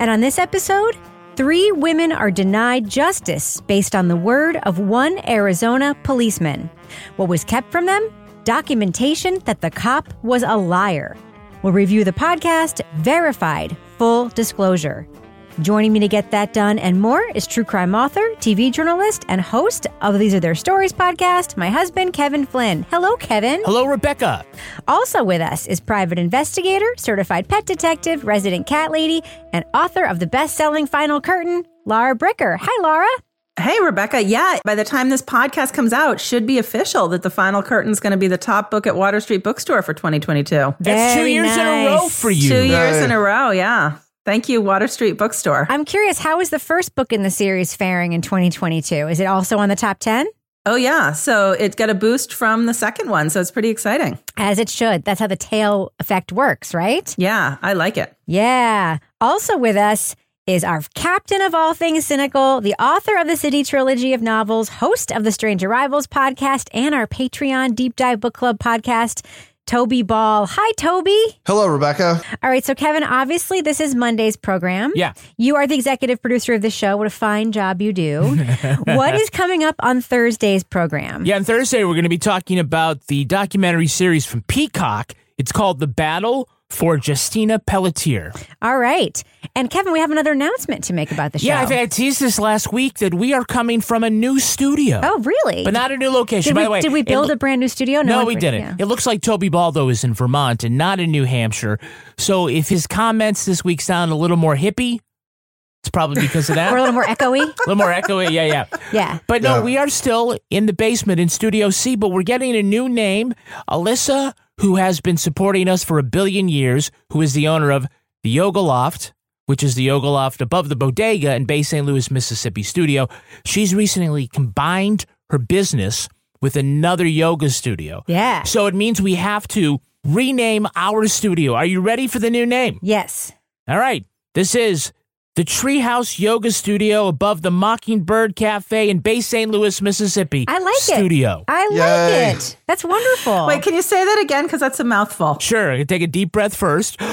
And on this episode, three women are denied justice based on the word of one Arizona policeman. What was kept from them? Documentation that the cop was a liar. We'll review the podcast, Verified, Full Disclosure. Joining me to get that done and more is true crime author, TV journalist, and host of These Are Their Stories podcast, my husband, Kevin Flynn. Hello, Kevin. Hello, Rebecca. Also with us is private investigator, certified pet detective, resident cat lady, and author of the best selling Final Curtain, Laura Bricker. Hi, Laura. Hey, Rebecca. Yeah, by the time this podcast comes out, should be official that The Final Curtain is going to be the top book at Water Street Bookstore for 2022. That's two Very years in a row for you. Two years in a row. Yeah. Thank you, Water Street Bookstore. I'm curious, how is the first book in the series faring in 2022? Is it also on the top 10? Oh, yeah. So it got a boost from the second one. So it's pretty exciting. As it should. That's how the tail effect works, right? Yeah, I like it. Yeah. Also with us is our captain of all things cynical, the author of the City trilogy of novels, host of the Strange Arrivals podcast, and our Patreon Deep Dive Book Club podcast, Toby Ball. Hi, Toby. Hello, Rebecca. All right. So, Kevin, obviously, this is Monday's program. Yeah. You are the executive producer of the show. What a fine job you do. what is coming up on Thursday's program? Yeah, on Thursday, we're going to be talking about the documentary series from Peacock. It's called The Battle for Justina Pelletier. All right. And, Kevin, we have another announcement to make about the show. Yeah, I think I teased this last week that we are coming from a new studio. Oh, really? But not a new location. Did By we, the way, did we build lo- a brand new studio? No, one we didn't. yeah. It looks like Toby Baldo is in Vermont and not in New Hampshire. So if his comments this week sound a little more hippie, it's probably because of that. We're a little more echoey. a little more echoey. Yeah, yeah. Yeah. But no, Yeah. we are still in the basement in Studio C, but we're getting a new name. Alyssa, who has been supporting us for a billion years, who is the owner of the Yoga Loft, which is the Yoga Loft above the bodega in Bay St. Louis, Mississippi studio. She's recently combined her business with another yoga studio. Yeah. So it means we have to rename our studio. Are you ready for the new name? Yes. All right. This is the Treehouse Yoga Studio above the Mockingbird Cafe in Bay St. Louis, Mississippi. I like it. Studio. I Yay. like it. That's wonderful. Wait, can you say that again? Because that's a mouthful. Sure. I can take a deep breath first.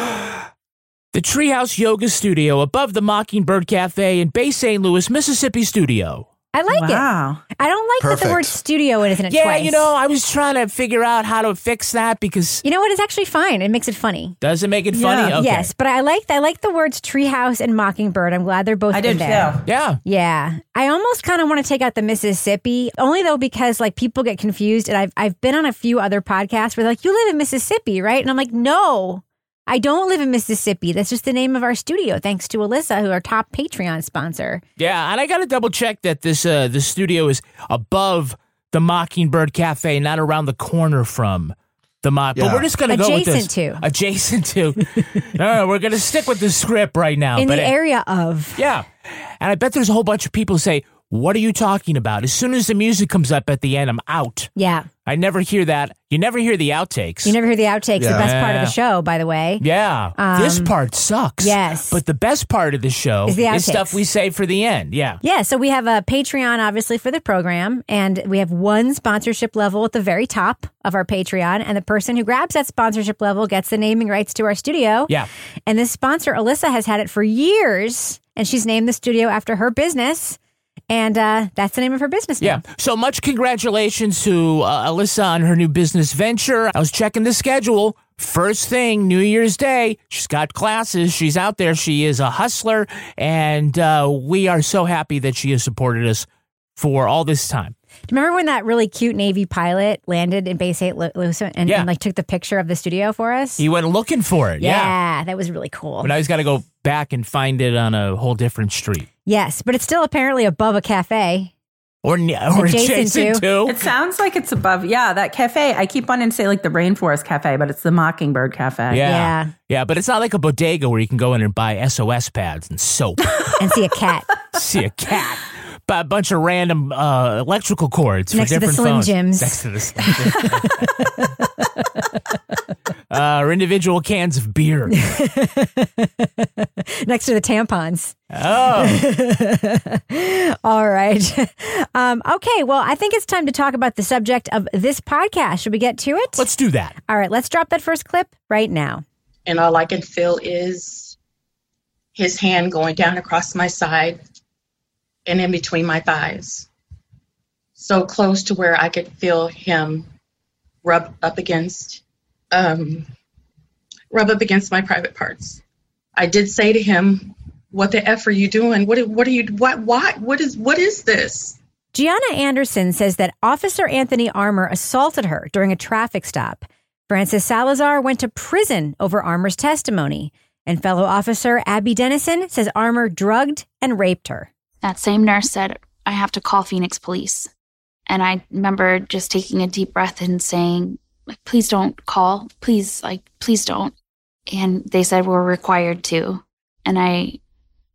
The Treehouse Yoga Studio above the Mockingbird Cafe in Bay St. Louis, Mississippi studio. I like Wow. it. I don't like that the word studio isn't it Yeah, twice. you know, I was trying to figure out how to fix that because You know what? It's actually fine. It makes it funny. does it make it funny? Yeah. Okay. Yes, but I like I like the words treehouse and mockingbird. I'm glad they're both I in did there. too. Yeah. Yeah. I almost kind of want to take out the Mississippi, only though because like people get confused and I've I've been on a few other podcasts where they're like you live in Mississippi, right? And I'm like, "No. I don't live in Mississippi. That's just the name of our studio thanks to Alyssa who our top Patreon sponsor." Yeah, and I got to double check that this uh the studio is above the Mockingbird Cafe, not around the corner from the Mock. But we're just gonna go with this. Adjacent to. adjacent to. All right, we're gonna stick with the script right now. In but the it- area of yeah, and I bet there's a whole bunch of people say, What are you talking about? As soon as the music comes up at the end, I'm out. Yeah. I never hear that. You never hear the outtakes. You never hear the outtakes, the Yeah. best part of the show, by the way. yeah. this um, part sucks. yes. But the best part of the show Is the outtakes. stuff we save for the end. Yeah. Yeah, so we have a Patreon, obviously, for the program, and we have one sponsorship level at the very top of our Patreon. And the person who grabs that sponsorship level gets the naming rights to our studio. Yeah. And this sponsor, Alyssa, has had it for years, and she's named the studio after her business. And uh, that's the name of her business. Yeah. So much congratulations to uh, Alyssa on her new business venture. I was checking the schedule. First thing, New Year's Day, she's got classes. She's out there. She is a hustler. And uh, we are so happy that she has supported us for all this time. Do you remember when that really cute Navy pilot landed in Bay St. Lu- Louis and, Yeah. and, like took the picture of the studio for us? He went looking for it. Yeah. that was really cool. But now he's got to go back and find it on a whole different street. yes, but it's still apparently above a cafe. Or, or Adjacent adjacent, to. to. It sounds like it's above. Yeah, that cafe. I keep wanting to say like the Rainforest Cafe, but it's the Mockingbird Cafe. Yeah. Yeah. Yeah, but it's not like a bodega where you can go in and buy SOS pads and soap. and see a cat. See a cat. Buy a bunch of random uh, electrical cords Next to for the different Slim phones. Jims. Next to the Slim Jims. uh, or individual cans of beer. next to the tampons. Oh, All right. Um, okay. Well, I think it's time to talk about the subject of this podcast. Should we get to it? let's do that. All right. Let's drop that first clip right now. and all I can feel is his hand going down across my side and in between my thighs. So close to where I could feel him rub up against um, rub up against my private parts. I did say to him, "What the f are you doing? What what are you what what what is what is this?" Gianna Anderson says that Officer Anthony Armour assaulted her during a traffic stop. Francis Salazar went to prison over Armour's testimony. And fellow officer Abby Dennison says Armour drugged and raped her. That same nurse said, I have to call Phoenix police. And I remember just taking a deep breath and saying, please don't call. Please, like, please don't. And they said, we're required to. And I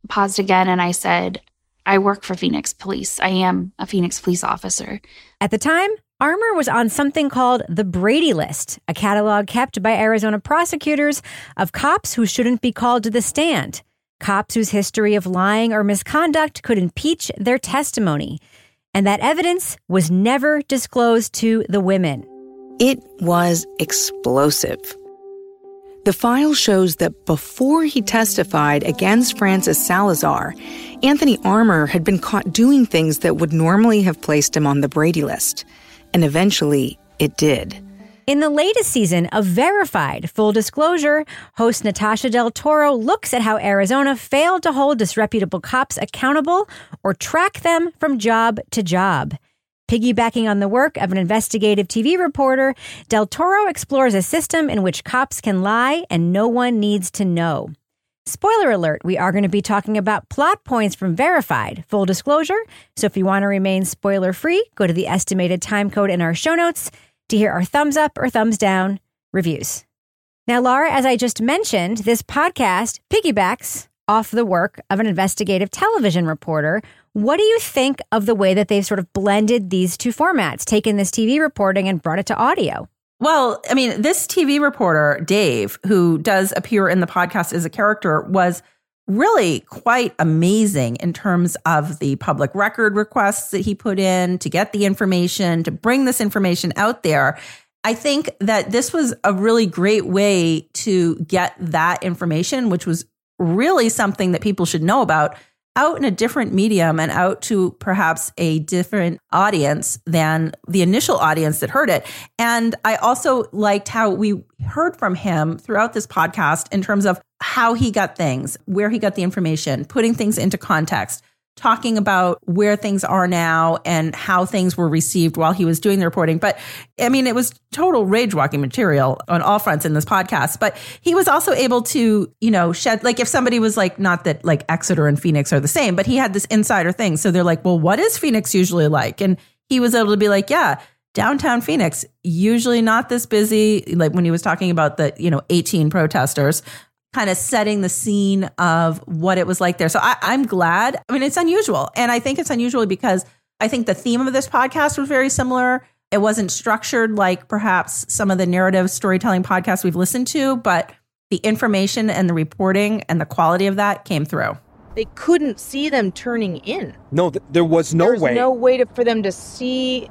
paused again and I said, I work for Phoenix police. I am a Phoenix police officer. At the time, Armour was on something called the Brady List, a catalog kept by Arizona prosecutors of cops who shouldn't be called to the stand, cops whose history of lying or misconduct could impeach their testimony. And that evidence was never disclosed to the women. It was explosive. The file shows that before he testified against Francis Salazar, Anthony Armour had been caught doing things that would normally have placed him on the Brady list. And eventually, it did. In the latest season of Verified Full Disclosure, host Natasha Del Toro looks at how Arizona failed to hold disreputable cops accountable or track them from job to job. Piggybacking on the work of an investigative TV reporter, Del Toro explores a system in which cops can lie and no one needs to know. Spoiler alert, we are going to be talking about plot points from Verified, full disclosure. So if you want to remain spoiler free, go to the estimated time code in our show notes to hear our thumbs up or thumbs down reviews. Now, Laura, as I just mentioned, this podcast piggybacks off the work of an investigative television reporter. What do you think of the way that they've sort of blended these two formats, taken this TV reporting and brought it to audio? Well, I mean, this TV reporter, Dave, who does appear in the podcast as a character, was really quite amazing in terms of the public record requests that he put in to get the information, to bring this information out there. I think that this was a really great way to get that information, which was really something that people should know about out in a different medium and out to perhaps a different audience than the initial audience that heard it. And I also liked how we heard from him throughout this podcast in terms of how he got things, where he got the information, putting things into context, talking about where things are now and how things were received while he was doing the reporting. But I mean, it was total rage walking material on all fronts in this podcast. But he was also able to, you know, shed like if somebody was like, not that like Exeter and Phoenix are the same, but he had this insider thing. So they're like, well, what is Phoenix usually like? And he was able to be like, yeah, downtown Phoenix, usually not this busy. Like when he was talking about the, you know, 18 protesters kind of setting the scene of what it was like there. So I, I'm glad. I mean, it's unusual. And I think it's unusual because I think the theme of this podcast was very similar. It wasn't structured like perhaps some of the narrative storytelling podcasts we've listened to, but the information and the reporting and the quality of that came through. They couldn't see them turning in. No, th- there was no There's way. no way to, for them to see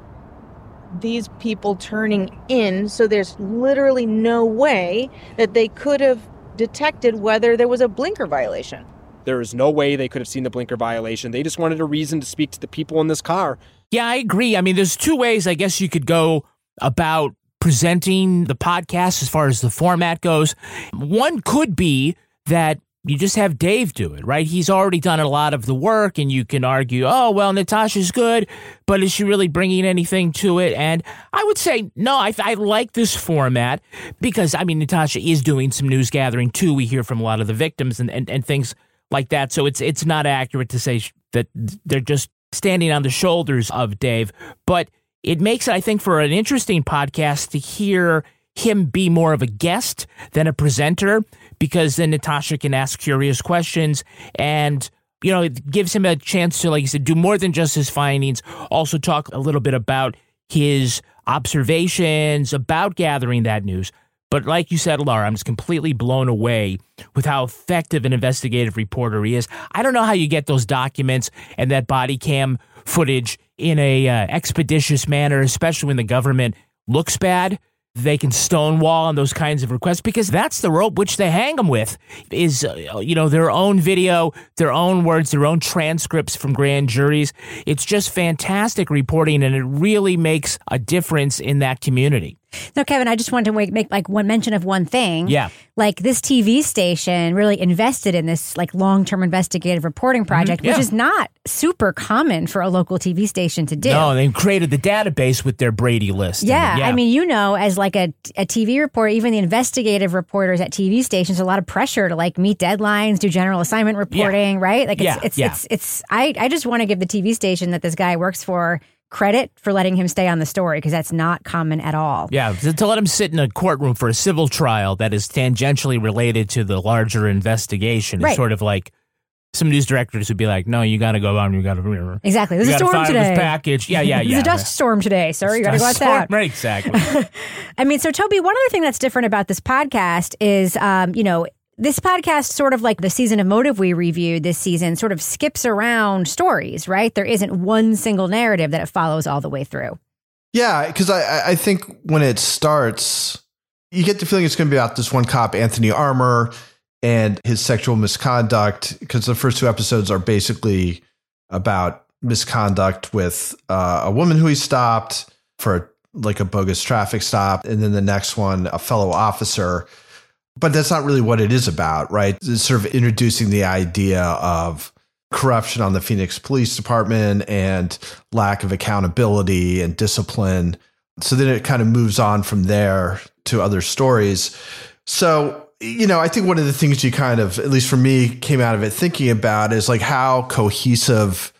these people turning in. So there's literally no way that they could have detected whether there was a blinker violation. There is no way they could have seen the blinker violation. They just wanted a reason to speak to the people in this car. Yeah, I agree. I mean, there's two ways I guess you could go about presenting the podcast as far as the format goes. One could be that you just have Dave do it, right? He's already done a lot of the work, and you can argue, oh, well, Natasha's good, but is she really bringing anything to it? And I would say, no, I, I like this format because, I mean, Natasha is doing some news gathering too. We hear from a lot of the victims and, and, and things like that. So it's it's not accurate to say that they're just standing on the shoulders of Dave, but it makes it, I think, for an interesting podcast to hear him be more of a guest than a presenter because then Natasha can ask curious questions and you know it gives him a chance to like you said do more than just his findings also talk a little bit about his observations about gathering that news but like you said, Laura, I'm just completely blown away with how effective an investigative reporter he is. I don't know how you get those documents and that body cam footage in a uh, expeditious manner, especially when the government looks bad. They can stonewall on those kinds of requests because that's the rope which they hang them with is uh, you know their own video, their own words, their own transcripts from grand juries. It's just fantastic reporting and it really makes a difference in that community. No, Kevin, I just wanted to make, make like one mention of one thing. Yeah. Like this TV station really invested in this like long term investigative reporting project, Mm-hmm. yeah. which is not super common for a local TV station to do. No, they created the database with their Brady list. Yeah, And, I mean, you know, as like a, a TV reporter, even the investigative reporters at TV stations, a lot of pressure to like meet deadlines, do general assignment reporting, right? Like it's Yeah, it's, yeah. it's it's I I just want to give the TV station that this guy works for credit for letting him stay on the story because that's not common at all. Yeah, to, let him sit in a courtroom for a civil trial that is tangentially related to the larger investigation is Right. sort of like some news directors would be like, "No, you got to go on. You got to Exactly. There's a storm today. Package. Yeah, yeah, There's yeah. a dust storm today, sir. You got to go outside. storm, Right, exactly. I mean, so Toby, one other thing that's different about this podcast is, um, you know, this podcast, sort of like the season of Motive we reviewed this season, sort of skips around stories, right? There isn't one single narrative that it follows all the way through. Yeah, because I, I- think when it starts, you get the feeling it's going to be about this one cop, Anthony Armour, and his sexual misconduct. Because the first two episodes are basically about misconduct with uh, a woman who he stopped for like a bogus traffic stop, and then the next one, a fellow officer. But that's not really what it is about, right? It's sort of introducing the idea of corruption on the Phoenix Police Department and lack of accountability and discipline. So then it kind of moves on from there to other stories. So, you know, I think one of the things you kind of, at least for me, came out of it thinking about is like how cohesive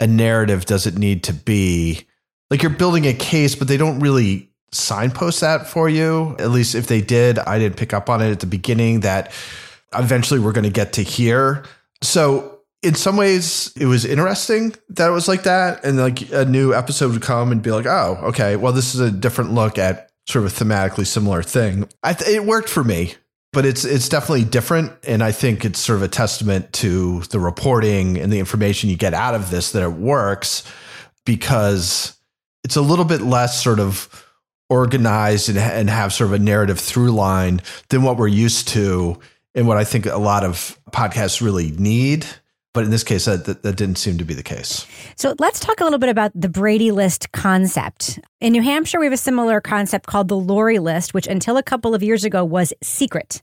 a narrative does it need to be? Like you're building a case, but they don't really signpost that for you. At least if they did, I didn't pick up on it at the beginning that eventually we're going to get to here. So in some ways, it was interesting that it was like that. And like a new episode would come and be like, oh, okay, well, this is a different look at sort of a thematically similar thing. Th- it worked for me. But it's it's definitely different, and I think it's sort of a testament to the reporting and the information you get out of this that it works because it's a little bit less sort of organized and, and have sort of a narrative through line than what we're used to and what I think a lot of podcasts really need. But in this case, that, that, that didn't seem to be the case. So let's talk a little bit about the Brady List concept. In New Hampshire, we have a similar concept called the Laurie List, which until a couple of years ago was secret.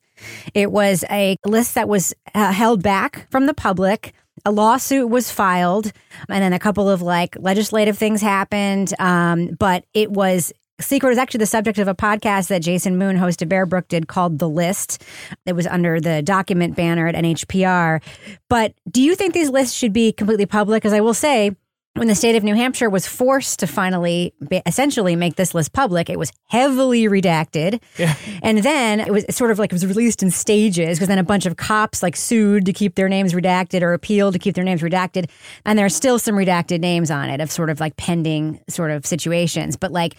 It was a list that was uh, held back from the public. A lawsuit was filed, and then a couple of like legislative things happened. Um, but it was secret. Was actually the subject of a podcast that Jason Moon, host of Bear Brook, did called The List. It was under the document banner at NHPR. But do you think these lists should be completely public? Because I will say, when the state of New Hampshire was forced to finally essentially make this list public, it was heavily redacted. Yeah. And then it was sort of like it was released in stages because then a bunch of cops like sued to keep their names redacted or appealed to keep their names redacted. And there are still some redacted names on it of sort of like pending sort of situations. But like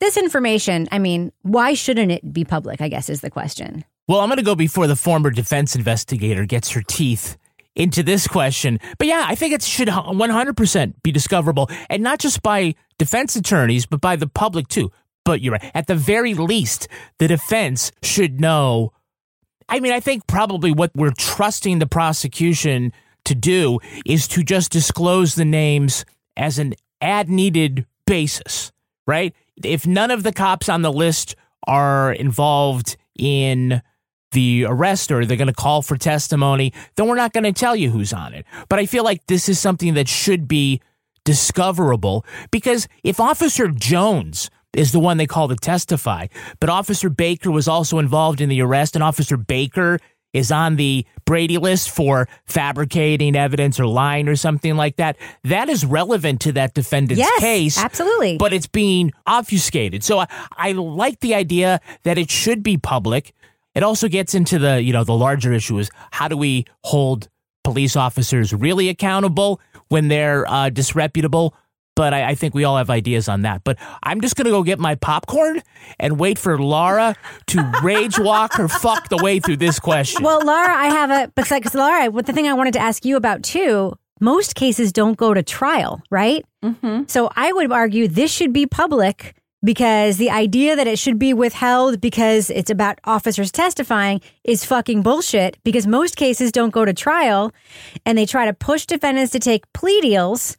this information, I mean, why shouldn't it be public? I guess is the question. Well, I'm going to go before the former defense investigator gets her teeth into this question. But yeah, I think it should 100% be discoverable and not just by defense attorneys, but by the public too. But you're right. At the very least, the defense should know. I mean, I think probably what we're trusting the prosecution to do is to just disclose the names as an ad needed basis, right? If none of the cops on the list are involved in the arrest or they're going to call for testimony, then we're not going to tell you who's on it. But I feel like this is something that should be discoverable because if Officer Jones is the one they call to testify, but Officer Baker was also involved in the arrest and Officer Baker is on the Brady list for fabricating evidence or lying or something like that, that is relevant to that defendant's Yes, case. absolutely. But it's being obfuscated. So I, I like the idea that it should be public. It also gets into the, you know, the larger issue is how do we hold police officers really accountable when they're uh, disreputable? But I, I think we all have ideas on that. But I'm just going to go get my popcorn and wait for Laura to rage walk her fuck the way through this question. Well, Laura, I have a because Laura, what the thing I wanted to ask you about too. Most cases don't go to trial, right? Mm-hmm. So I would argue this should be public because the idea that it should be withheld because it's about officers testifying is fucking bullshit because most cases don't go to trial and they try to push defendants to take plea deals.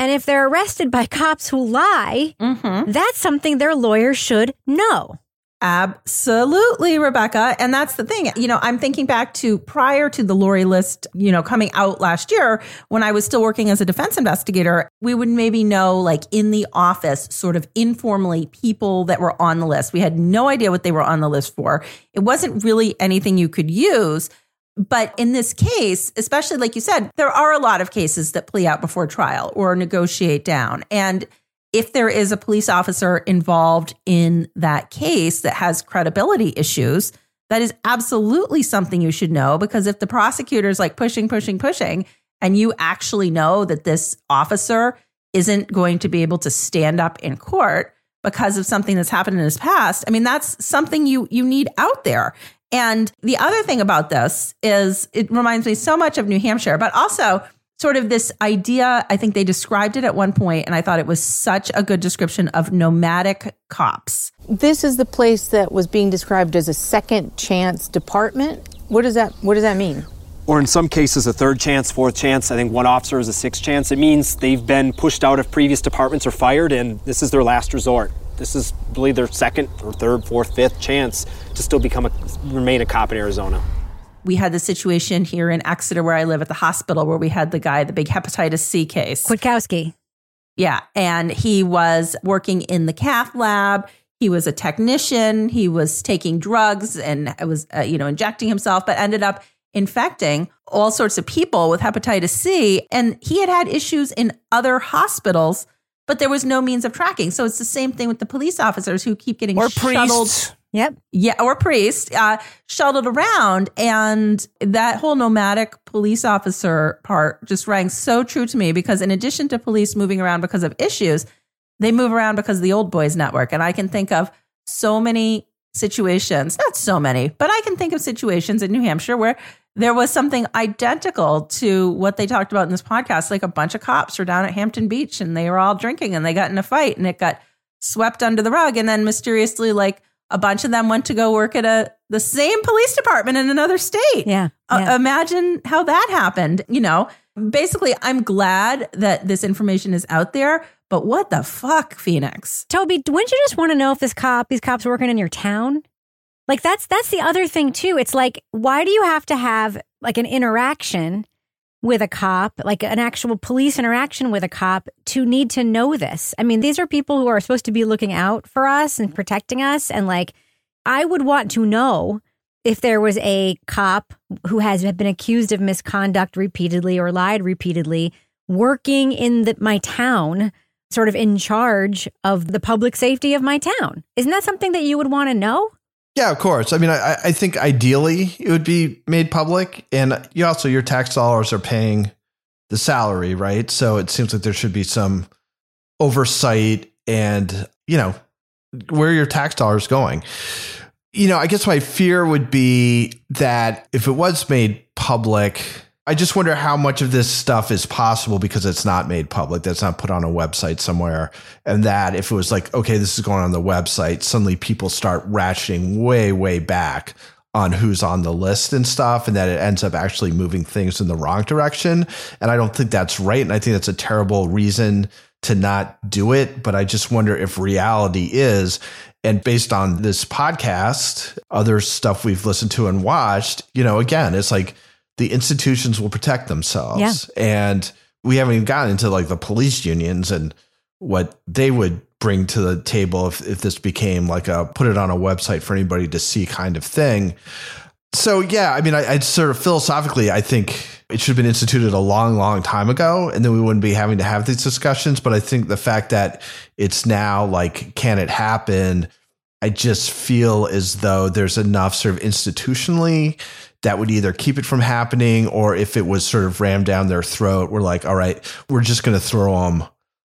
And if they're arrested by cops who lie, mm-hmm. that's something their lawyer should know. Absolutely, Rebecca. And that's the thing. You know, I'm thinking back to prior to the Laurie list, you know, coming out last year when I was still working as a defense investigator, we would maybe know, like in the office, sort of informally, people that were on the list. We had no idea what they were on the list for. It wasn't really anything you could use. But in this case, especially like you said, there are a lot of cases that plea out before trial or negotiate down. And if there is a police officer involved in that case that has credibility issues, that is absolutely something you should know because if the prosecutor's like pushing, pushing, pushing, and you actually know that this officer isn't going to be able to stand up in court because of something that's happened in his past, I mean, that's something you you need out there. And the other thing about this is it reminds me so much of New Hampshire, but also sort of this idea. I think they described it at one point, and I thought it was such a good description of nomadic cops. This is the place that was being described as a second chance department. What does that what does that mean? Or in some cases, a third chance, fourth chance. I think one officer is a sixth chance. It means they've been pushed out of previous departments or fired, and this is their last resort. This is really their second or third, fourth, fifth chance to still become a remain a cop in Arizona. We had the situation here in Exeter where I live at the hospital where we had the guy, the big hepatitis C case. Kwiatkowski. Yeah. And he was working in the cath lab. He was a technician. He was taking drugs and was, uh, you know, injecting himself, but ended up infecting all sorts of people with hepatitis C. And he had had issues in other hospitals, but there was no means of tracking. So it's the same thing with the police officers who keep getting Or shuttled. priests. Yep. Yeah, or priest uh, shuttled around, and that whole nomadic police officer part just rang so true to me because, in addition to police moving around because of issues, they move around because of the old boys network, and I can think of so many situations, not so many, but I can think of situations in New Hampshire where there was something identical to what they talked about in this podcast. Like a bunch of cops were down at Hampton Beach, and they were all drinking, and they got in a fight, and it got swept under the rug, and then mysteriously, like a bunch of them went to go work at a the same police department in another state. Yeah. Uh, imagine how that happened. You know, basically, I'm glad that this information is out there. But what the fuck, Phoenix? Toby, wouldn't you just want to know if this cop, these cops working in your town? Like that's that's the other thing too. It's like, why do you have to have like an interaction with a cop, like an actual police interaction with a cop to need to know this? I mean, these are people who are supposed to be looking out for us and mm-hmm. protecting us. And like, I would want to know if there was a cop who has been accused of misconduct repeatedly or lied repeatedly working in the, my town, sort of in charge of the public safety of my town. Isn't that something that you would want to know? Yeah, of course. I mean, I, I think ideally it would be made public, and you also your tax dollars are paying the salary, right? So it seems like there should be some oversight, and you know where your tax dollars going. You know, I guess my fear would be that if it was made public, I just wonder how much of this stuff is possible because it's not made public, that's not put on a website somewhere. And that if it was like, okay, this is going on the website, suddenly people start ratcheting way, way back on who's on the list and stuff, and that it ends up actually moving things in the wrong direction. And I don't think that's right. And I think that's a terrible reason to not do it. But I just wonder if reality is and based on this podcast, other stuff we've listened to and watched, you know, again, it's like the institutions will protect themselves. Yeah. And we haven't even gotten into like the police unions and what they would bring to the table if, if this became like a put it on a website for anybody to see kind of thing. So yeah, I mean, I, I sort of philosophically, I think it should have been instituted a long, long time ago, and then we wouldn't be having to have these discussions. But I think the fact that it's now like, can it happen? I just feel as though there's enough sort of institutionally that would either keep it from happening, or if it was sort of rammed down their throat, we're like, all right, we're just going to throw them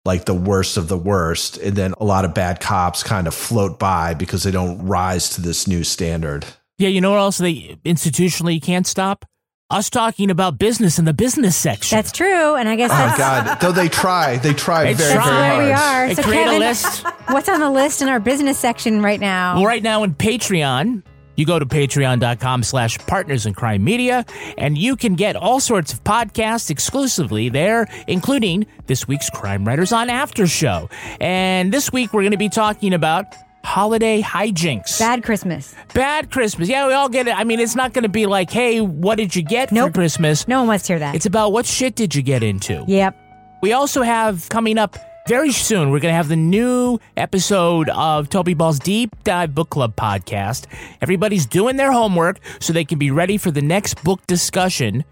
like the worst of the worst, and then a lot of bad cops kind of float by because they don't rise to this new standard. Yeah, you know what else they institutionally can't stop? Us talking about business in the business section. That's true, and I guess Oh that's God, though they try, they try They very, try. very where hard. we are. They so create a list. what's on the list in our business section right now? Well, right now in Patreon, you go to patreon.com slash partners in crime media, and you can get all sorts of podcasts exclusively there, including this week's Crime Writers on After Show. And this week we're going to be talking about holiday hijinks. Bad Christmas. Bad Christmas. Yeah, we all get it. I mean, it's not going to be like, hey, what did you get Nope. for Christmas? No one wants to hear that. It's about what shit did you get into? yep. We also have coming up very soon, we're going to have the new episode of Toby Ball's Deep Dive Book Club podcast. Everybody's doing their homework so they can be ready for the next book discussion.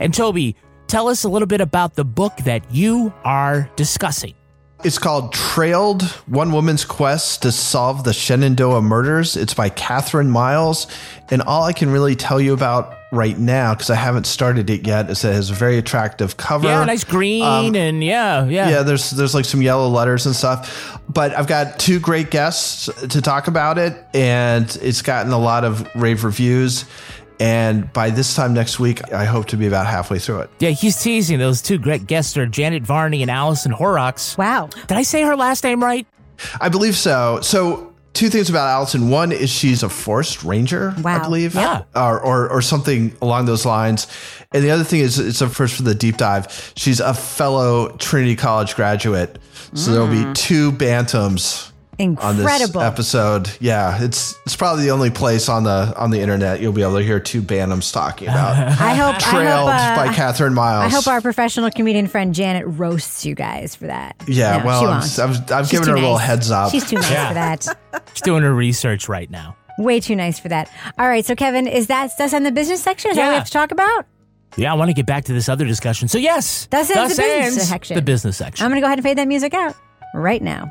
And Toby, tell us a little bit about the book that you are discussing. It's called Trailed One Woman's Quest to Solve the Shenandoah Murders. It's by Kathryn Miles. And all I can really tell you about right now, because I haven't started it yet, is that it has a very attractive cover. Yeah, nice green Um, and yeah, yeah. Yeah, there's there's like some yellow letters and stuff. But I've got two great guests to talk about it, and it's gotten a lot of rave reviews. And by this time next week, I hope to be about halfway through it. Yeah, he's teasing. Those two great guests are Janet Varney and Allison Horrocks. Wow. Did I say her last name right? I believe so. So two things about Allison. One is she's a forest ranger, I believe, Yeah. or, or or something along those lines. And the other thing is, it's a first for the deep dive. She's a fellow Trinity College graduate, so there'll be mm. two bantams Incredible. episode. Yeah, it's it's probably the only place on the on the internet you'll be able to hear two bantams talking about. I hope Trailed I hope, uh, by Kathryn Miles. I hope our professional comedian friend Janet roasts you guys for that. Yeah, No, well, I'm, I'm, I've She's given too her a little heads up. She's too nice Yeah. for that. She's doing her research right now. Way too nice for that. All right, so Kevin, is that that's in the business section? Is that what we have to talk about? Yeah, I want to get back to this other discussion. So yes, Thus ends the business section. The business section. I'm gonna go ahead and fade that music out right now.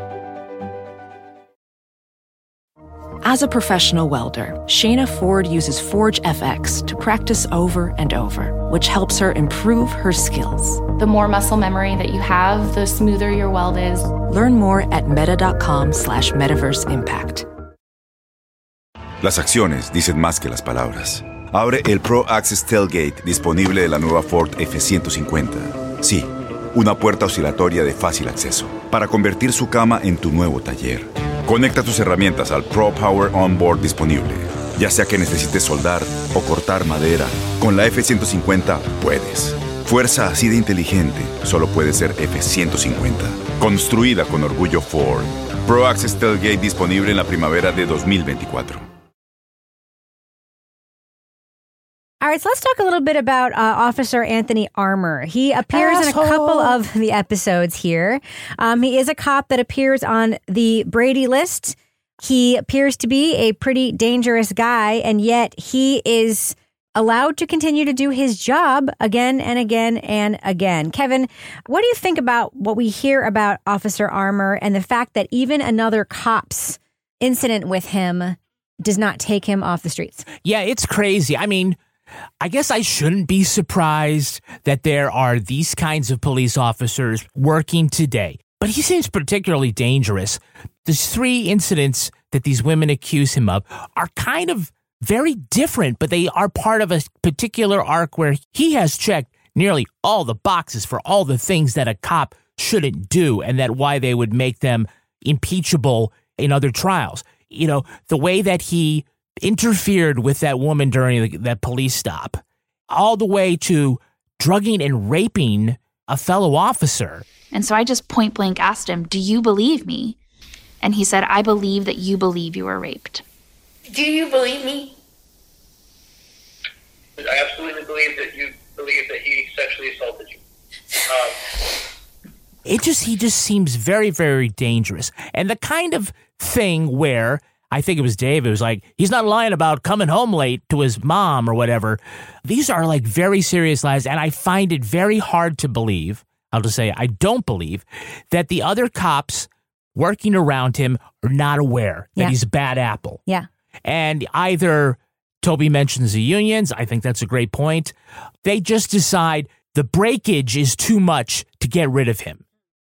As a professional welder, Shayna Ford uses ForgeFX to practice over and over, which helps her improve her skills. The more muscle memory that you have, the smoother your weld is. Learn more at meta.com slash metaverse impact. Las acciones dicen más que las palabras. Abre el Pro Access Tailgate disponible de la nueva Ford F-150. Sí, una puerta oscilatoria de fácil acceso para convertir su cama en tu nuevo taller. Conecta tus herramientas al Pro Power Onboard disponible. Ya sea que necesites soldar o cortar madera, con la F-150 puedes. Fuerza así de inteligente solo puede ser F-150. Construida con orgullo Ford. Pro Access Tailgate disponible en la primavera de 2024. Right, so let's talk a little bit about uh, Officer Anthony Armour. He appears in a couple of the episodes here. Um, he is a cop that appears on the Brady list. He appears to be a pretty dangerous guy, and yet he is allowed to continue to do his job again and again and again. Kevin, what do you think about what we hear about Officer Armour and the fact that even another cop's incident with him does not take him off the streets? Yeah, it's crazy. I mean, I guess I shouldn't be surprised that there are these kinds of police officers working today. But he seems particularly dangerous. The three incidents that these women accuse him of are kind of very different, but they are part of a particular arc where he has checked nearly all the boxes for all the things that a cop shouldn't do and that why they would make them impeachable in other trials. You know, the way that he interfered with that woman during the, that police stop, all the way to drugging and raping a fellow officer. And so I just point blank asked him, Do you believe me? And he said, I believe that you believe you were raped. Do you believe me? I absolutely believe that you believe that he sexually assaulted you. Um, it just he just seems very very dangerous and the kind of thing where I think it was Dave. It was like he's not lying about coming home late to his mom or whatever. These are like very serious lies, and I find it very hard to believe. I'll just say I don't believe that the other cops working around him are not aware that Yeah. he's a bad apple. Yeah. And either Toby mentions the unions. I think that's a great point. They just decide the breakage is too much to get rid of him.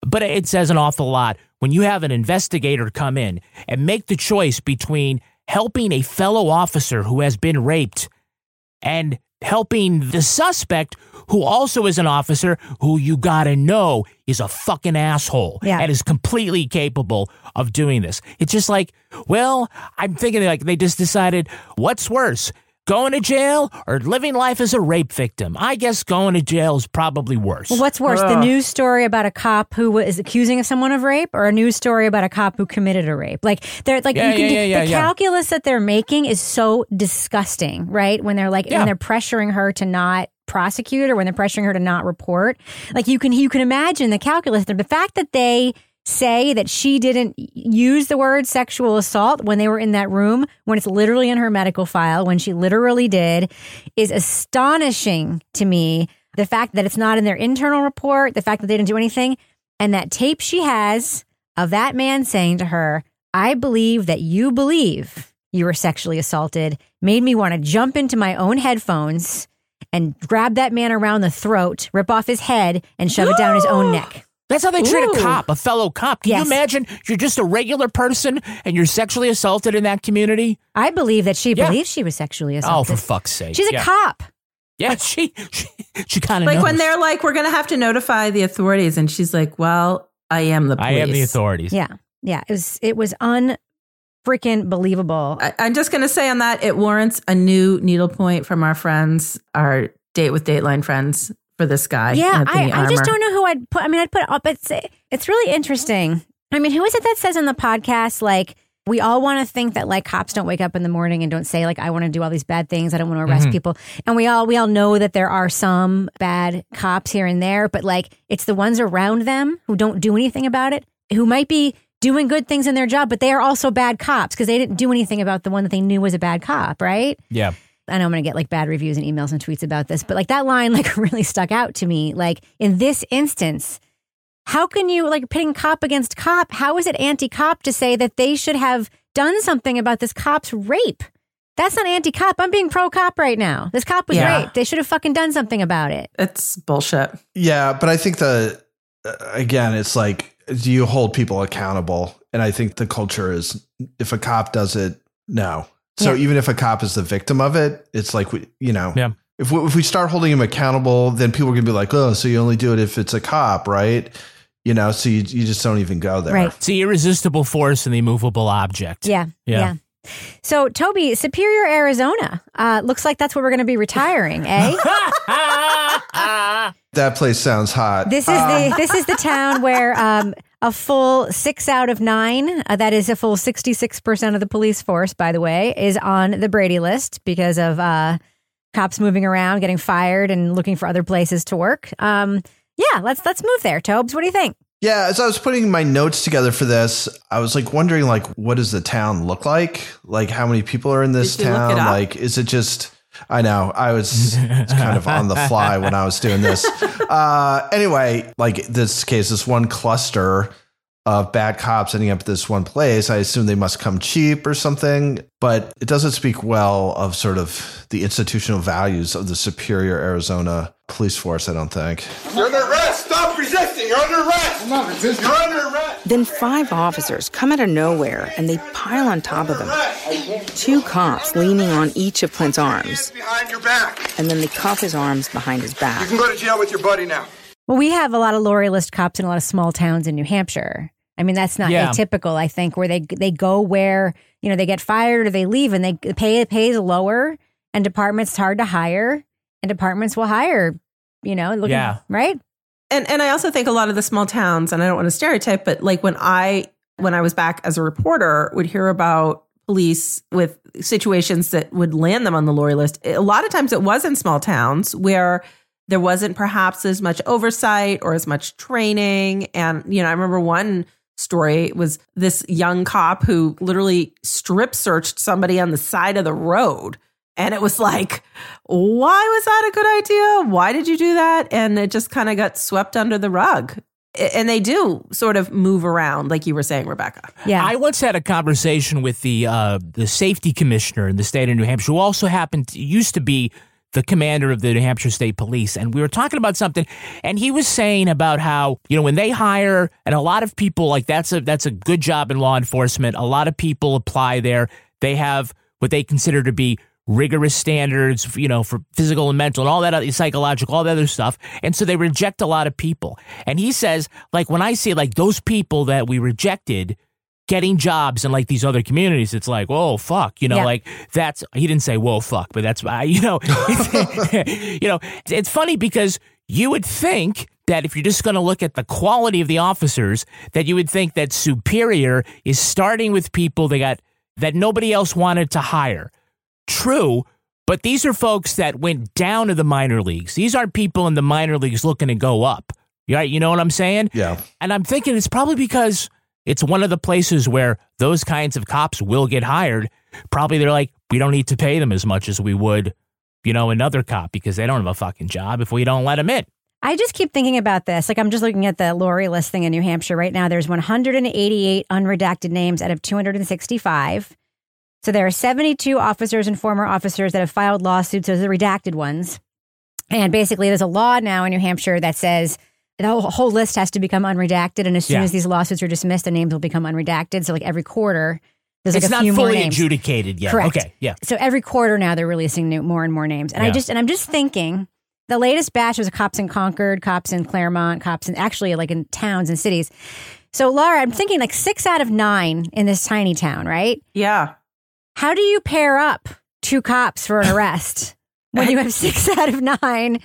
But it says an awful lot when you have an investigator come in and make the choice between helping a fellow officer who has been raped and helping the suspect who also is an officer who you gotta know is a fucking asshole Yeah. and is completely capable of doing this. It's just like, well, I'm thinking like they just decided what's worse, going to jail or living life as a rape victim? I guess going to jail is probably worse. Well, what's worse, the news story about a cop who is was accusing someone of rape, or a news story about a cop who committed a rape? Like they're like Yeah, you can yeah, do, yeah, yeah, the yeah. calculus that they're making is so disgusting, right? When they're like Yeah. when they're pressuring her to not prosecute or when they're pressuring her to not report. Like you can you can imagine the calculus. The fact that they say that she didn't use the word sexual assault when they were in that room when it's literally in her medical file when she literally did is astonishing to me the fact that it's not in their internal report the fact that they didn't do anything and that tape she has of that man saying to her i believe that you believe you were sexually assaulted made me want to jump into my own headphones and grab that man around the throat rip off his head and shove it down his own neck That's how they treat Ooh. a cop, a fellow cop. Can Yes. you imagine you're just a regular person and you're sexually assaulted in that community? I believe that she Yeah. believes she was sexually assaulted. Oh, for fuck's sake. She's a Yeah. cop. Yeah, she she, she kind of Like knows. when they're like, we're going to have to notify the authorities. And she's like, well, I am the police. I am the authorities. Yeah. Yeah. It was it was un freaking believable. I, I'm just going to say on that, it warrants a new needlepoint from our friends, our date with Dateline friends for this guy. yeah, I, I just don't know who I'd put. I mean, I'd put up. It's it's really interesting. I mean, who is it that says on the podcast like we all want to think that like cops don't wake up in the morning and don't say like I want to do all these bad things. I don't want to arrest Mhm. people. And we all we all know that there are some bad cops here and there, but like it's the ones around them who don't do anything about it, who might be doing good things in their job, but they are also bad cops because they didn't do anything about the one that they knew was a bad cop, right? Yeah. I know I'm going to get like bad reviews and emails and tweets about this, but like that line like really stuck out to me. Like in this instance, how can you like pitting cop against cop? How is it anti-cop to say that they should have done something about this cop's rape? That's not anti-cop. I'm being pro-cop right now. This cop was Yeah. raped. They should have fucking done something about it. It's bullshit. Yeah, but I think the uh, again, it's like do you hold people accountable? And I think the culture is if a cop does it, no. So Yeah. even if a cop is the victim of it, it's like we, you know, Yeah. if we, if we start holding him accountable, then people are gonna be like, oh, so you only do it if it's a cop, right? You know, so you you just don't even go there. It's the irresistible force and the immovable object. Yeah. Yeah. Yeah. So, Toby, Superior, Arizona. Uh, looks like that's where we're going to be retiring, eh? That place sounds hot. This is the this is the town where um, a full six out of nine, uh, that is a full sixty six percent of the police force, by the way, is on the Brady list because of uh, cops moving around, getting fired, and looking for other places to work. Um, yeah, let's let's move there, Tobes. What do you think? Yeah, as I was putting my notes together for this, I was like wondering, like, what does the town look like? Like, how many people are in this Did you look town? Like, is it just? I know I was kind of on the fly when I was doing this. Uh, anyway, like this case, this one cluster of bad cops ending up at this one place. I assume they must come cheap or something, but it doesn't speak well of sort of the institutional values of the superior Arizona police force. I don't think. You're. Stop resisting. You're under arrest. I'm not resisting. You're under arrest. Then five officers come out of nowhere and they pile on top of him. Two cops leaning on each of Clint's arms, Behind your back. and then they cuff his arms behind his back. You can go to jail with your buddy now. Well, we have a lot of Laurie List cops in a lot of small towns in New Hampshire. I mean, that's not Yeah. atypical. I think where they they go where you know they get fired or they leave, and they pay the pay is lower, and departments hard to hire, and departments will hire. You know, looking, Yeah. right. And and I also think a lot of the small towns, and I don't want to stereotype, but like when I when I was back as a reporter, would hear about police with situations that would land them on the Laurie list. A lot of times, it was in small towns where there wasn't perhaps as much oversight or as much training. And you know, I remember one story was this young cop who literally strip searched somebody on the side of the road. And it was like, why was that a good idea? Why did you do that? And it just kind of got swept under the rug. And they do sort of move around, like you were saying, Rebecca. Yeah. I once had a conversation with the uh, the safety commissioner in the state of New Hampshire, who also happened to, used to be the commander of the New Hampshire State Police, and we were talking about something, and he was saying about how you know when they hire, and a lot of people like that's a that's a good job in law enforcement. A lot of people apply there. They have what they consider to be rigorous standards, you know, for physical and mental and all that other psychological, all that other stuff. And so they reject a lot of people. And he says, like, when I see like those people that we rejected getting jobs in like these other communities, it's like, whoa, fuck, you know, Yeah. like that's, he didn't say, whoa, fuck, but that's, I, you know, you know, it's funny because you would think that if you're just going to look at the quality of the officers, that you would think that Superior is starting with people they got that nobody else wanted to hire. True, but these are folks that went down to the minor leagues. These aren't people in the minor leagues looking to go up. Right? You know what I'm saying? Yeah. And I'm thinking it's probably because it's one of the places where those kinds of cops will get hired. Probably they're like, we don't need to pay them as much as we would, you know, another cop because they don't have a fucking job if we don't let them in. I just keep thinking about this. Like I'm just looking at the Laurie list thing in New Hampshire right now. There's 188 unredacted names out of 265. So there are 72 officers and former officers that have filed lawsuits. Those are the redacted ones. And basically, there's a law now in New Hampshire that says the whole, whole list has to become unredacted. And as soon Yeah. as these lawsuits are dismissed, the names will become unredacted. So like every quarter, there's like a not few more fully names. adjudicated yet. Correct. Okay. Yeah. So every quarter now they're releasing new, more and more names. And I just and I'm just thinking the latest batch was cops in Concord, cops in Claremont, cops in actually like in towns and cities. So Laura, I'm thinking like six out of nine in this tiny town, right? Yeah. How do you pair up two cops for an arrest when you have six out of nine?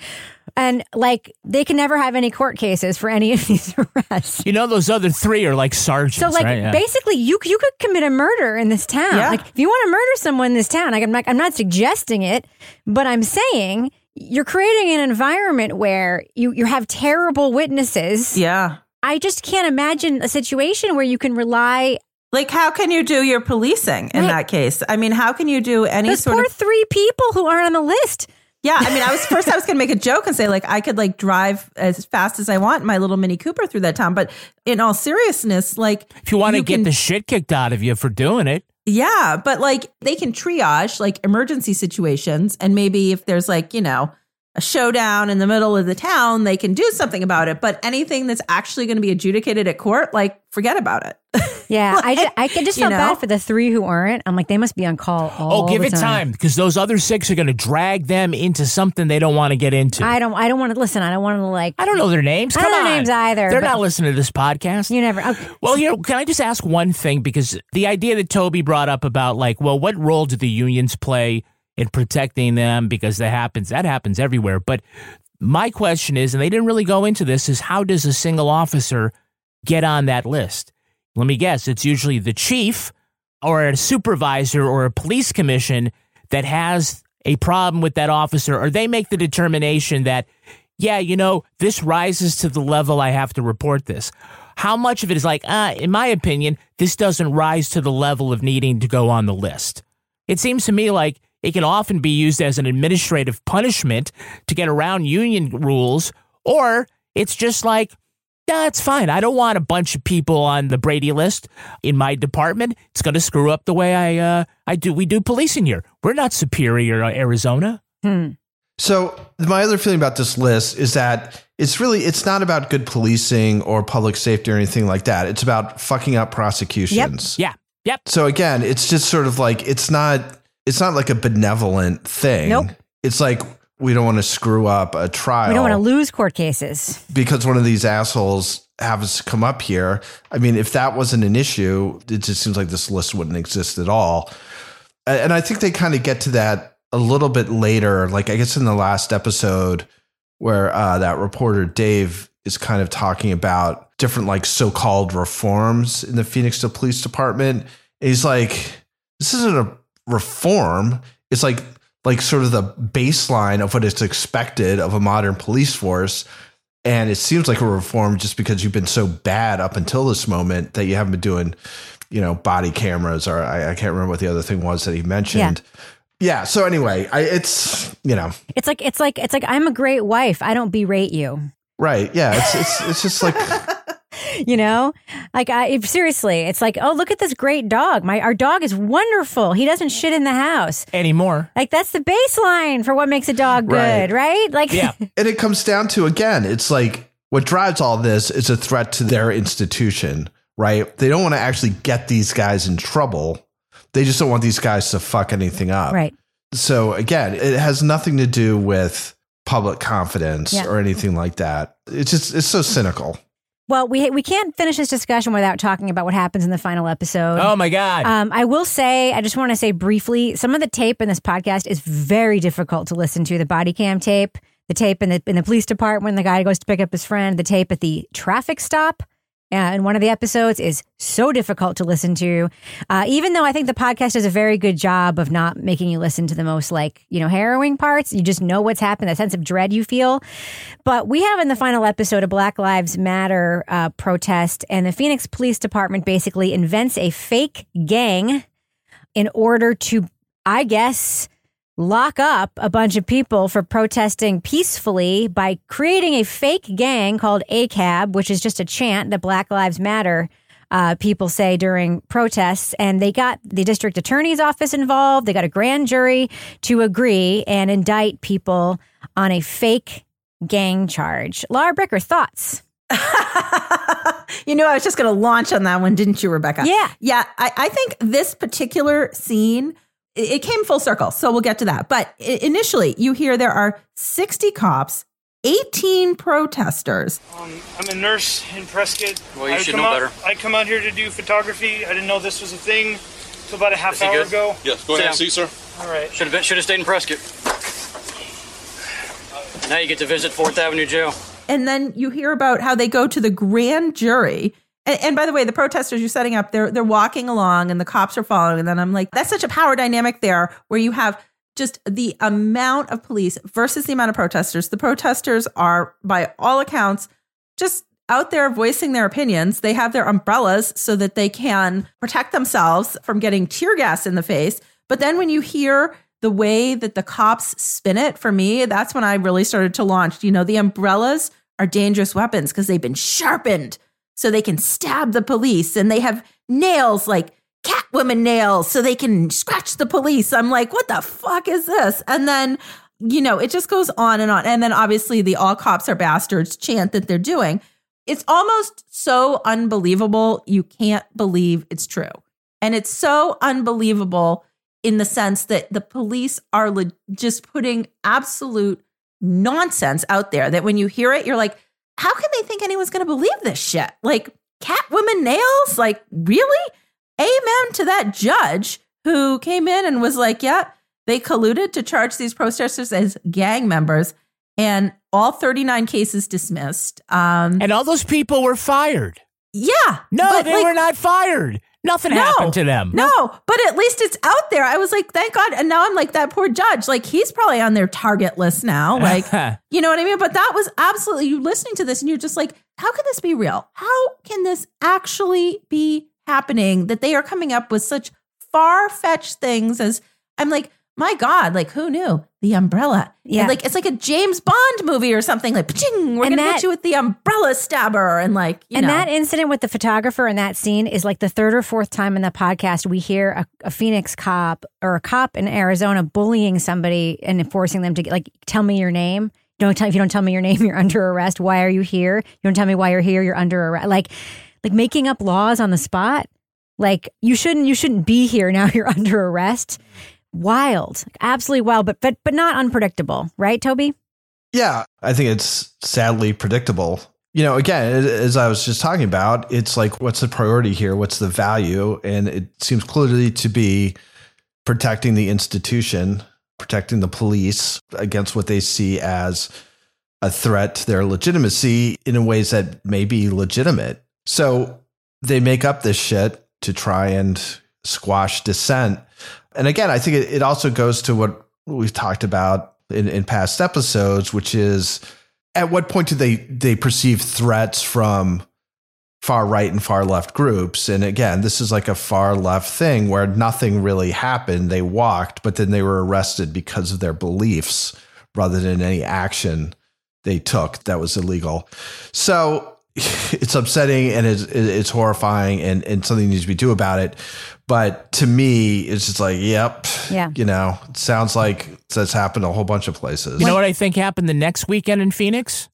And like they can never have any court cases for any of these arrests. You know, those other three are like sergeants. So like right? Yeah. basically you you could commit a murder in this town. Yeah. Like if you want to murder someone in this town, like I'm not I'm not suggesting it, but I'm saying you're creating an environment where you you have terrible witnesses. Yeah. I just can't imagine a situation where you can rely Like, how can you do your policing in Right. that case? I mean, how can you do any those sort poor of three people who aren't on the list. Yeah, I mean, I was first I was going to make a joke and say like I could like drive as fast as I want in my little Mini Cooper through that town, but in all seriousness, like if you want to get can- the shit kicked out of you for doing it, yeah, but like they can triage like emergency situations and maybe if there's like, you know, a showdown in the middle of the town, they can do something about it, but anything that's actually going to be adjudicated at court, like forget about it. Yeah, I just I can just You feel know? bad for the three who aren't. I'm like they must be on call all oh, give the it time because those other six are going to drag them into something they don't want to get into. I don't I don't want to listen. I don't want to like I don't know their names. I Come don't know on. their names either. They're not listening to this podcast. You never. Okay. Well, here, can I just ask one thing? Because the idea that Toby brought up about, like, well, what role do the unions play in protecting them? Because that happens, that happens everywhere. But My question is, and they didn't really go into this, is how does a single officer get on that list? Let me guess, it's usually the chief or a supervisor or a police commission that has a problem with that officer, or they make the determination that, yeah, you know, this rises to the level I have to report this. How much of it is like, uh, in my opinion, this doesn't rise to the level of needing to go on the list? It seems to me like it can often be used as an administrative punishment to get around union rules, or it's just like, that's fine. I don't want a bunch of people on the Brady list in my department. It's going to screw up the way I uh, I do. We do policing here. We're not superior, uh, Arizona. Hmm. So my other feeling about this list is that it's really it's not about good policing or public safety or anything like that. It's about fucking up prosecutions. Yeah. Yep. So again, it's just sort of like it's not it's not like a benevolent thing. Nope. It's like we don't want to screw up a trial. We don't want to lose court cases. because one of these assholes has to come up here. I mean, if that wasn't an issue, it just seems like this list wouldn't exist at all. And I think they kind of get to that a little bit later, like I guess in the last episode where uh, that reporter Dave is kind of talking about different like so-called reforms in the Phoenix Police Department. And he's like, this isn't a reform. It's like like sort of the baseline of what is expected of a modern police force. And it seems like a reform just because you've been so bad up until this moment that you haven't been doing, you know, body cameras or I, I can't remember what the other thing was that he mentioned. Yeah. so anyway, I, it's you know It's like it's like it's like I'm a great wife. I don't berate you. right. Yeah. It's it's it's just like You know, like I seriously, it's like oh look at this great dog. My our dog is wonderful. He doesn't shit in the house anymore. Like that's the baseline for what makes a dog good, right? Like yeah. and it comes down to again, it's like what drives all this is a threat to their institution, right? They don't want to actually get these guys in trouble. They just don't want these guys to fuck anything up. Right. So again, it has nothing to do with public confidence Yeah. or anything like that. It's just it's so cynical. Well, we we can't finish this discussion without talking about what happens in the final episode. Oh my God. Um, I will say, I just want to say briefly, some of the tape in this podcast is very difficult to listen to. The body cam tape, the tape in the in the police department when the guy goes to pick up his friend, the tape at the traffic stop. In one of the episodes is so difficult to listen to, uh, even though I think the podcast does a very good job of not making you listen to the most like you know harrowing parts. You just know what's happened, that sense of dread you feel. But we have in the final episode a Black Lives Matter uh, protest, and the Phoenix Police Department basically invents a fake gang in order to, I guess, lock up a bunch of people for protesting peacefully by creating a fake gang called ACAB, which is just a chant that Black Lives Matter. Uh, people say during protests, and they got the district attorney's office involved. They got a grand jury to agree and indict people on a fake gang charge. Lara Bricker, thoughts? You knew I was just going to launch on that one, didn't you, Rebecca? Yeah. Yeah. I, I think this particular scene, it, it came full circle. So we'll get to that. But initially, you hear there are 60 cops, 18 protesters. Um, I'm a nurse in Prescott. Well, you I should come know out, better. I come out here to do photography. I didn't know this was a thing until about a half hour good? ago. Yes, go ahead, see, sir. All right. Should have been, should have stayed in Prescott. Now you get to visit Fourth Avenue Jail. And then you hear about how they go to the grand jury. And, and by the way, the protesters you're setting up, they're they're walking along and the cops are following. And then I'm like, that's such a power dynamic there where you have just the amount of police versus the amount of protesters. The protesters are, by all accounts, just out there voicing their opinions. They have their umbrellas so that they can protect themselves from getting tear gas in the face. But then when you hear the way that the cops spin it, for me, that's when I really started to launch. You know, the umbrellas are dangerous weapons because they've been sharpened so they can stab the police and they have nails like Catwoman nails so they can scratch the police. I'm like, what the fuck is this? And then, you know, it just goes on and on. And then obviously the all cops are bastards chant that they're doing. It's almost so unbelievable. You can't believe it's true. And it's so unbelievable in the sense that the police are le- just putting absolute nonsense out there that when you hear it, you're like, how can they think anyone's going to believe this shit? Like, Catwoman nails? Like, really? Amen to that judge who came in and was like, yeah, they colluded to charge these protesters as gang members. and all 39 cases dismissed. Um, and all those people were fired. Yeah. No, they like, were not fired. Nothing No, happened to them. No, but at least it's out there. I was like, thank God. And now I'm like, that poor judge, like, he's probably on their target list now. Like, you know what I mean? But that was absolutely, you listening to this and you're just like, how can this be real? How can this actually be happening that they are coming up with such far fetched things as I'm like, my God, like, who knew? The umbrella. Yeah. And, like, it's like a James Bond movie or something. Like, we're to that- get you with the umbrella stabber. And, like, you and know. that incident with the photographer in that scene is like the third or fourth time in the podcast we hear a, a Phoenix cop or a cop in Arizona bullying somebody and forcing them to get, like tell me your name. Don't tell if you don't tell me your name, you're under arrest. Why are you here? You don't tell me why you're here. You're under arrest. Like, like making up laws on the spot. Like you shouldn't you shouldn't be here now. You're under arrest. Wild, absolutely wild, but but but not unpredictable, right, Toby? Yeah, I think it's sadly predictable. You know, again, as I was just talking about, it's like, what's the priority here? What's the value? And it seems clearly to be protecting the institution, protecting the police against what they see as a threat to their legitimacy in ways that may be legitimate. So they make up this shit to try and squash dissent. And again, I think it, it also goes to what we've talked about in, in past episodes, which is at what point do they they perceive threats from far right and far left groups? And again, this is like a far left thing where nothing really happened. They walked, but then they were arrested because of their beliefs rather than any action they took that was illegal. So it's upsetting and it's, it's horrifying and, and something needs to be do about it. But to me, it's just like, yep. Yeah. You know, it sounds like that's happened a whole bunch of places. You know what I think happened the next weekend in Phoenix?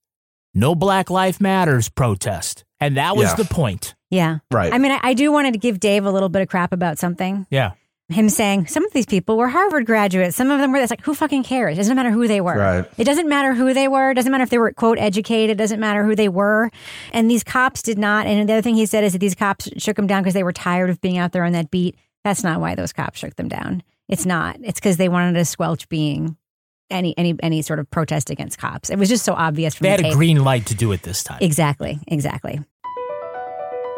No Black Life Matters protest. And that was Yeah. the point. Yeah. Right. I mean, I, I do wanted to give Dave a little bit of crap about something. Yeah. Him saying some of these people were Harvard graduates. Some of them were. It's like who fucking cares? It doesn't matter who they were. Right. It doesn't matter who they were. It doesn't matter if they were quote educated. It doesn't matter who they were. And these cops did not. And the other thing he said is that these cops shook them down because they were tired of being out there on that beat. That's not why those cops shook them down. It's not. It's because they wanted to squelch being any any any sort of protest against cops. It was just so obvious from They the had a green light to do it this time. Exactly. Exactly.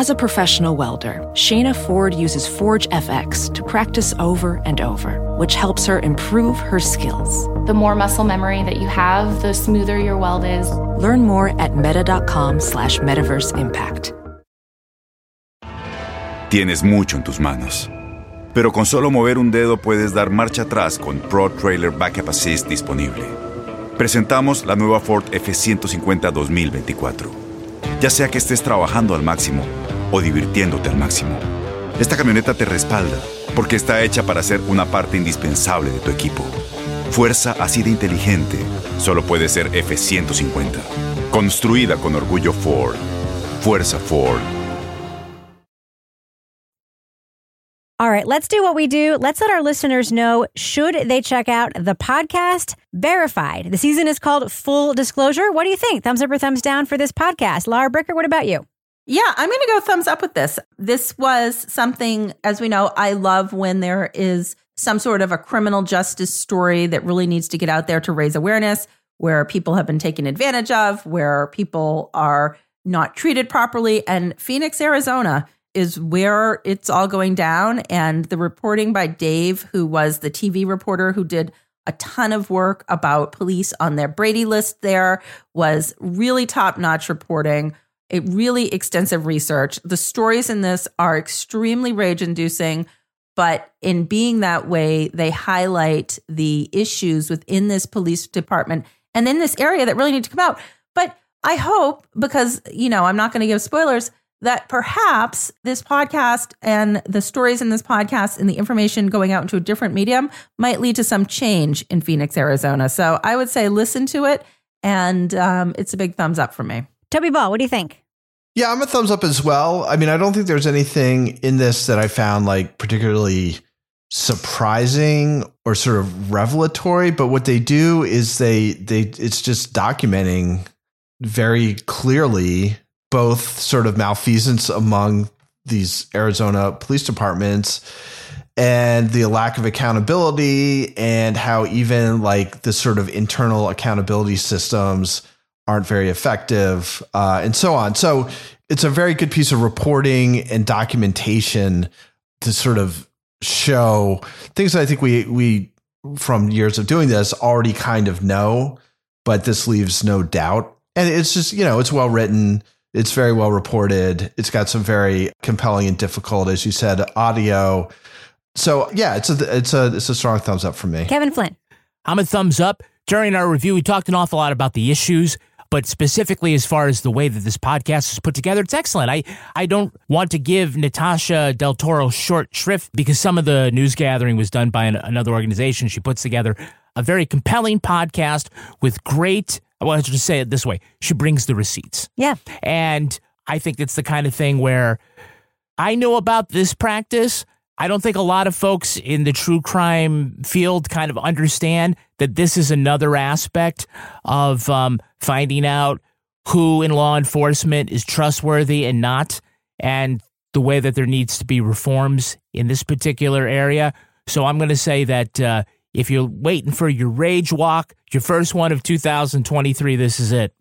As a professional welder, Shayna Ford uses ForgeFX to practice over and over, which helps her improve her skills. The more muscle memory that you have, the smoother your weld is. Learn more at meta.com slash metaverse impact. Tienes mucho en tus manos. Pero con solo mover un dedo puedes dar marcha atrás con Pro Trailer Backup Assist disponible. Presentamos la nueva Ford F150 2024. Ya sea que estés trabajando al máximo o divirtiéndote al máximo, esta camioneta te respalda porque está hecha para ser una parte indispensable de tu equipo. Fuerza así de inteligente solo puede ser F150. Construida con orgullo Ford. Fuerza Ford. All right, let's do what we do. Let's let our listeners know should they check out the podcast Verified. The season is called Full Disclosure. What do you think? Thumbs up or thumbs down for this podcast? Laura Bricker, what about you? Yeah, I'm going to go thumbs up with this. This was something, as we know, I love when there is some sort of a criminal justice story that really needs to get out there to raise awareness, where people have been taken advantage of, where people are not treated properly. And Phoenix, Arizona is where it's all going down. And the reporting by Dave, who was the TV reporter who did a ton of work about police on their Brady list there, was really top notch reporting a really extensive research. The stories in this are extremely rage inducing, but in being that way, they highlight the issues within this police department and in this area that really need to come out. But I hope, because, you know, I'm not going to give spoilers, that perhaps this podcast and the stories in this podcast and the information going out into a different medium might lead to some change in Phoenix, Arizona. So I would say listen to it, and um, it's a big thumbs up for me. Toby Ball, what do you think? Yeah, I'm a thumbs up as well. I mean, I don't think there's anything in this that I found like particularly surprising or sort of revelatory, but what they do is they they it's just documenting very clearly both sort of malfeasance among these Arizona police departments and the lack of accountability and how even like the sort of internal accountability systems aren't very effective uh, and so on. So it's a very good piece of reporting and documentation to sort of show things that I think we we from years of doing this already kind of know, but this leaves no doubt. And it's just, you know, it's well written, it's very well reported, it's got some very compelling and difficult, as you said, audio. So yeah, it's a it's a it's a strong thumbs up for me. Kevin Flynn. I'm a thumbs up. During our review, we talked an awful lot about the issues, but specifically as far as the way that this podcast is put together, it's excellent. I, I don't want to give Natasha Del Toro short shrift because some of the news gathering was done by an, another organization. She puts together a very compelling podcast with great, I want to just say it this way she brings the receipts. Yeah. And I think it's the kind of thing where I know about this practice. I don't think a lot of folks in the true crime field kind of understand that this is another aspect of um, finding out who in law enforcement is trustworthy and not, and the way that there needs to be reforms in this particular area. So I'm going to say that uh, if you're waiting for your rage walk, your first one of 2023, this is it.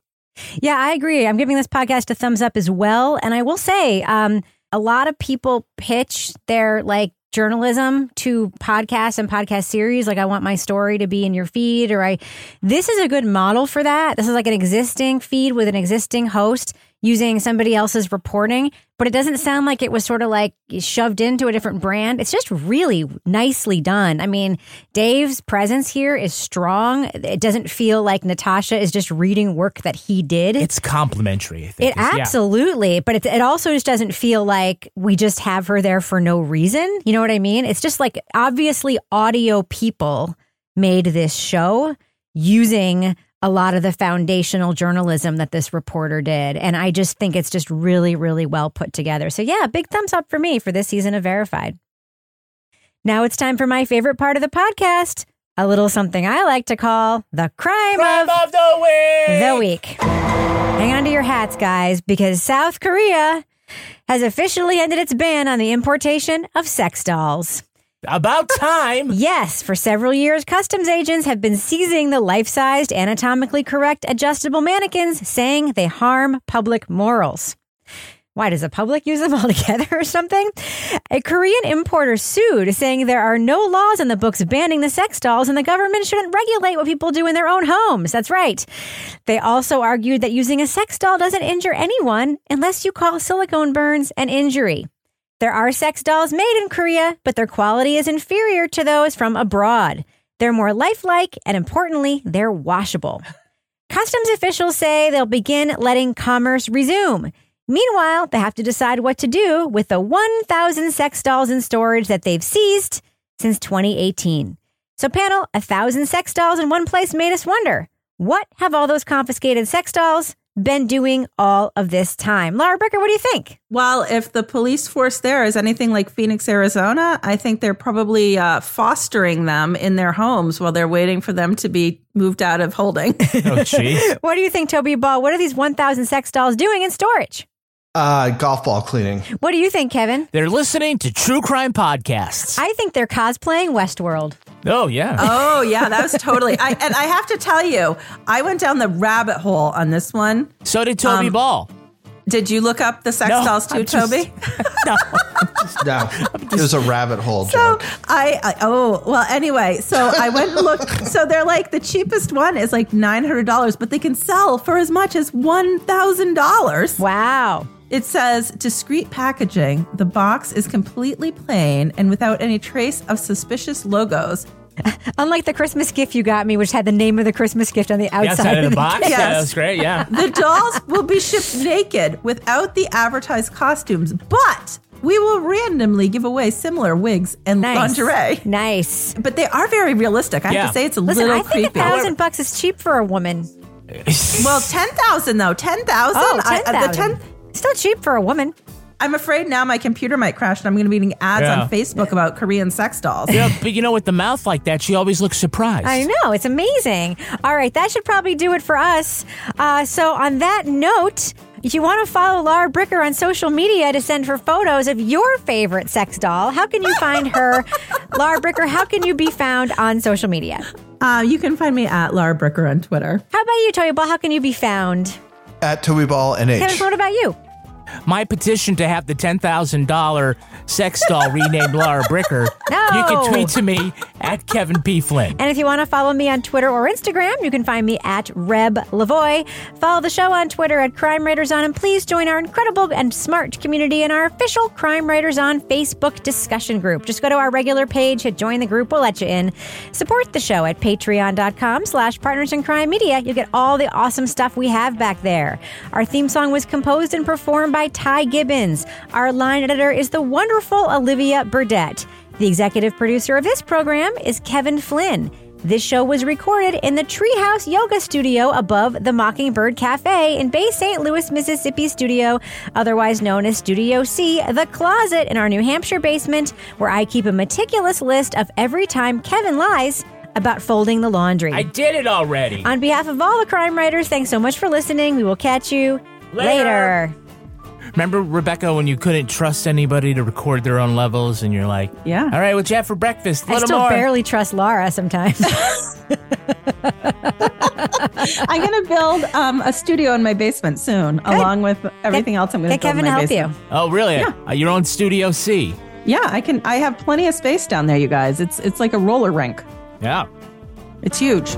Yeah, I agree. I'm giving this podcast a thumbs up as well. And I will say, um, a lot of people pitch their like journalism to podcasts and podcast series like i want my story to be in your feed or i this is a good model for that. This is like an existing feed with an existing host using somebody else's reporting but it doesn't sound like it was sort of like shoved into a different brand it's just really nicely done i mean dave's presence here is strong it doesn't feel like natasha is just reading work that he did It's complimentary. I think. it It's- yeah. absolutely, but it, it also just doesn't feel like we just have her there for no reason. You know what I mean? It's just like obviously audio people made this show using a lot of the foundational journalism that this reporter did. And I just think it's just really, really well put together. So, yeah, big thumbs up for me for this season of Verified. Now it's time for my favorite part of the podcast a little something I like to call the crime, of, of the week. the week. Hang on to your hats, guys, because South Korea has officially ended its ban on the importation of sex dolls. About time. Yes, for several years, customs agents have been seizing the life sized, anatomically correct adjustable mannequins, saying they harm public morals. Why does the public use them all together or something? A Korean importer sued, saying there are no laws in the books banning the sex dolls and the government shouldn't regulate what people do in their own homes. That's right. They also argued that using a sex doll doesn't injure anyone unless you call silicone burns an injury. There are sex dolls made in Korea, but their quality is inferior to those from abroad. They're more lifelike, and importantly, they're washable. Customs officials say they'll begin letting commerce resume. Meanwhile, they have to decide what to do with the 1,000 sex dolls in storage that they've seized since 2018. So, panel, a thousand sex dolls in one place made us wonder what have all those confiscated sex dolls been doing all of this time? Lara Bricker, what do you think? Well, if the police force there is anything like Phoenix, Arizona, I think they're probably uh, fostering them in their homes while they're waiting for them to be moved out of holding. Oh, jeez. What do you think, Toby Ball? What are these 1,000 sex dolls doing in storage? Uh, golf ball cleaning. What do you think, Kevin? They're listening to true crime podcasts. I think they're cosplaying Westworld. Oh, yeah. Oh yeah, that was totally. I and I have to tell you, I went down the rabbit hole on this one. So did Toby Um, Ball. Did you look up the sex No, dolls too, just- Toby? no. No, it was a rabbit hole So joke. I, I oh well anyway so I went and looked so they're like the cheapest one is like nine hundred dollars but they can sell for as much as one thousand dollars. Wow. It says discreet packaging. The box is completely plain and without any trace of suspicious logos. Unlike the Christmas gift you got me, which had the name of the Christmas gift on the outside, outside of the box. gift. Yeah, that was great. Yeah. The dolls will be shipped naked without the advertised costumes, but we will randomly give away similar wigs and Nice. lingerie. Nice. But they are very realistic. I Yeah. have to say it's a Listen, little I think creepy. a thousand bucks is cheap for a woman. well, 10,000 though. 10,000? Oh, I- I- the 10,000. not cheap for a woman. I'm afraid now my computer might crash and I'm going to be getting ads Yeah. on Facebook about Korean sex dolls. Yeah, but you know, with the mouth like that, she always looks surprised. I know. It's amazing. All right. That should probably do it for us. Uh, so, on that note, if you want to follow Lara Bricker on social media to send her photos of your favorite sex doll, how can you find her? Lara Bricker, how can you be found on social media? Uh, you can find me at Lara Bricker on Twitter. How about you, Toby Ball? How can you be found? At Toby Ball NH. Kevin, what about you? My petition to have the $10,000 sex doll renamed Lara Bricker. No. You can tweet to me at Kevin P. Flynn. And if you want to follow me on Twitter or Instagram, you can find me at Reb Lavoie. Follow the show on Twitter at Crime Writers On, and please join our incredible and smart community in our official Crime Writers On Facebook discussion group. Just go to our regular page, hit join the group, we'll let you in. Support the show at patreon.com slash partners in crime media. You'll get all the awesome stuff we have back there. Our theme song was composed and performed by Ty Gibbons. Our line editor is the wonderful Olivia Burdett. The executive producer of this program is Kevin Flynn. This show was recorded in the Treehouse Yoga Studio above the Mockingbird Cafe in Bay St. Louis, Mississippi studio, otherwise known as Studio C, the closet in our New Hampshire basement, where I keep a meticulous list of every time Kevin lies about folding the laundry. I did it already. On behalf of all the crime writers, thanks so much for listening. We will catch you Later. later. Remember, Rebecca, when you couldn't trust anybody to record their own levels and you're like, Yeah. all right, what's you have for breakfast? A I little still more. barely trust Laura sometimes. I'm going to build um, a studio in my basement soon, along with everything else I'm going to Get build Kevin in to my help basement. you. Oh, really? Yeah. Uh, your own Studio C. Yeah, I can. I have plenty of space down there, you guys. It's it's like a roller rink. Yeah. It's huge.